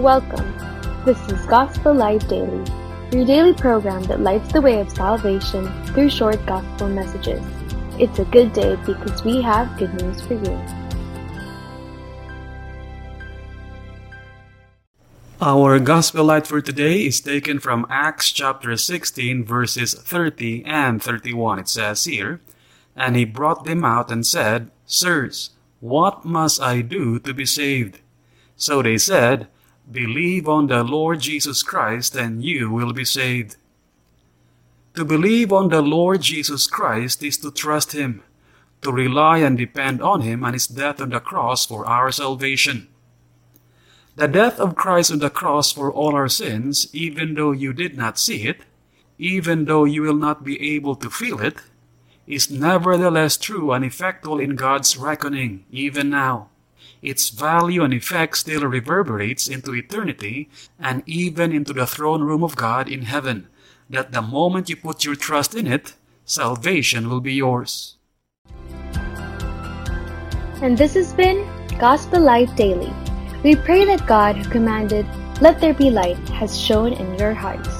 Welcome. This is Gospel Light Daily, your daily program that lights the way of salvation through short gospel messages. It's a good day because we have good news for you. Our gospel light for today is taken from Acts chapter 16, verses 30 and 31. It says here, And he brought them out and said, Sirs, what must I do to be saved? So they said, Believe on the Lord Jesus Christ, and you will be saved. To believe on the Lord Jesus Christ is to trust Him, to rely and depend on Him and His death on the cross for our salvation. The death of Christ on the cross for all our sins, even though you did not see it, even though you will not be able to feel it, is nevertheless true and effectual in God's reckoning, even now. Its value and effect still reverberates into eternity and even into the throne room of God in heaven, that the moment you put your trust in it, salvation will be yours. And this has been Gospel Light Daily. We pray that God, who commanded, Let there be light, has shone in your hearts.